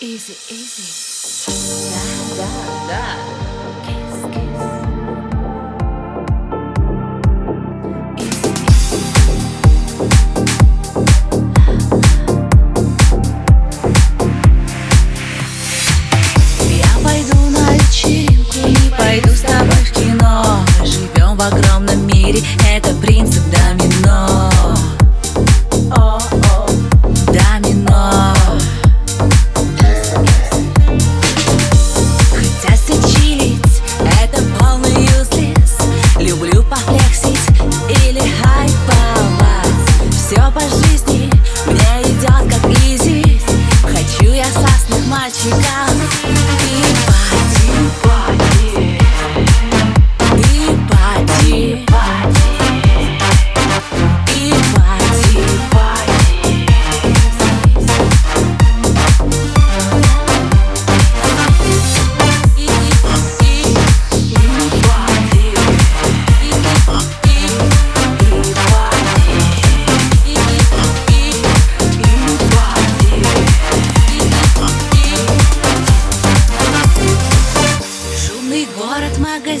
Easy, easy. Da, da, da.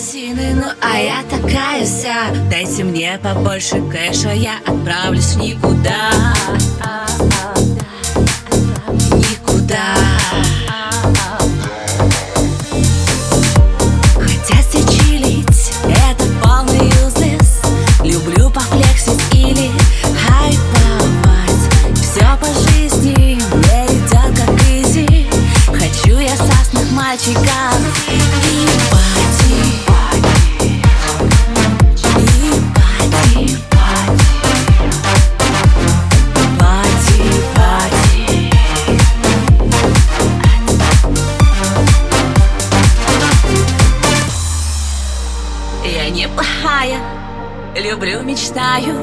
Магазины, ну а я такая вся. Дайте мне побольше кэша, я отправлюсь никуда. Никуда. Хотят все чилить, это полный useless Люблю пофлексить или хайповать. Все по жизни мне идет как изи. Хочу я сасных мальчиков Я неплохая, люблю, мечтаю.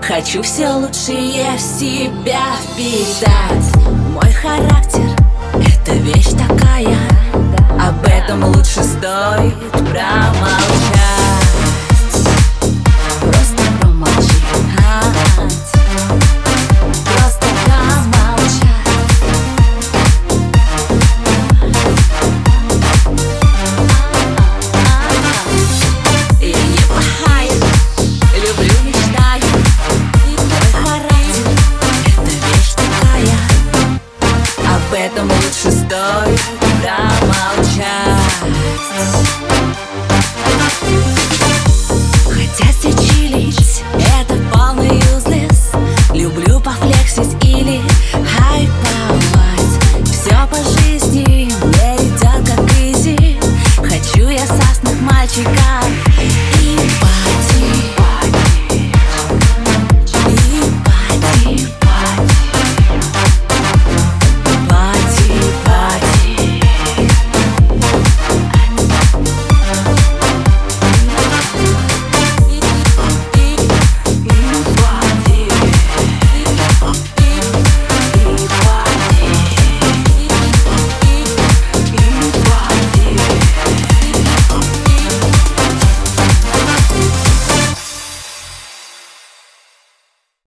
Хочу все лучшее в себя впитать. Мой характер — это вещь такая. Об этом лучше стоит промолчать Поэтому лучше стой, промолчать Хотя сечилить это полный юзлес. Люблю пофлексить или хайповать. Все по жизни мне идет как изи. Хочу я сасных мальчиков.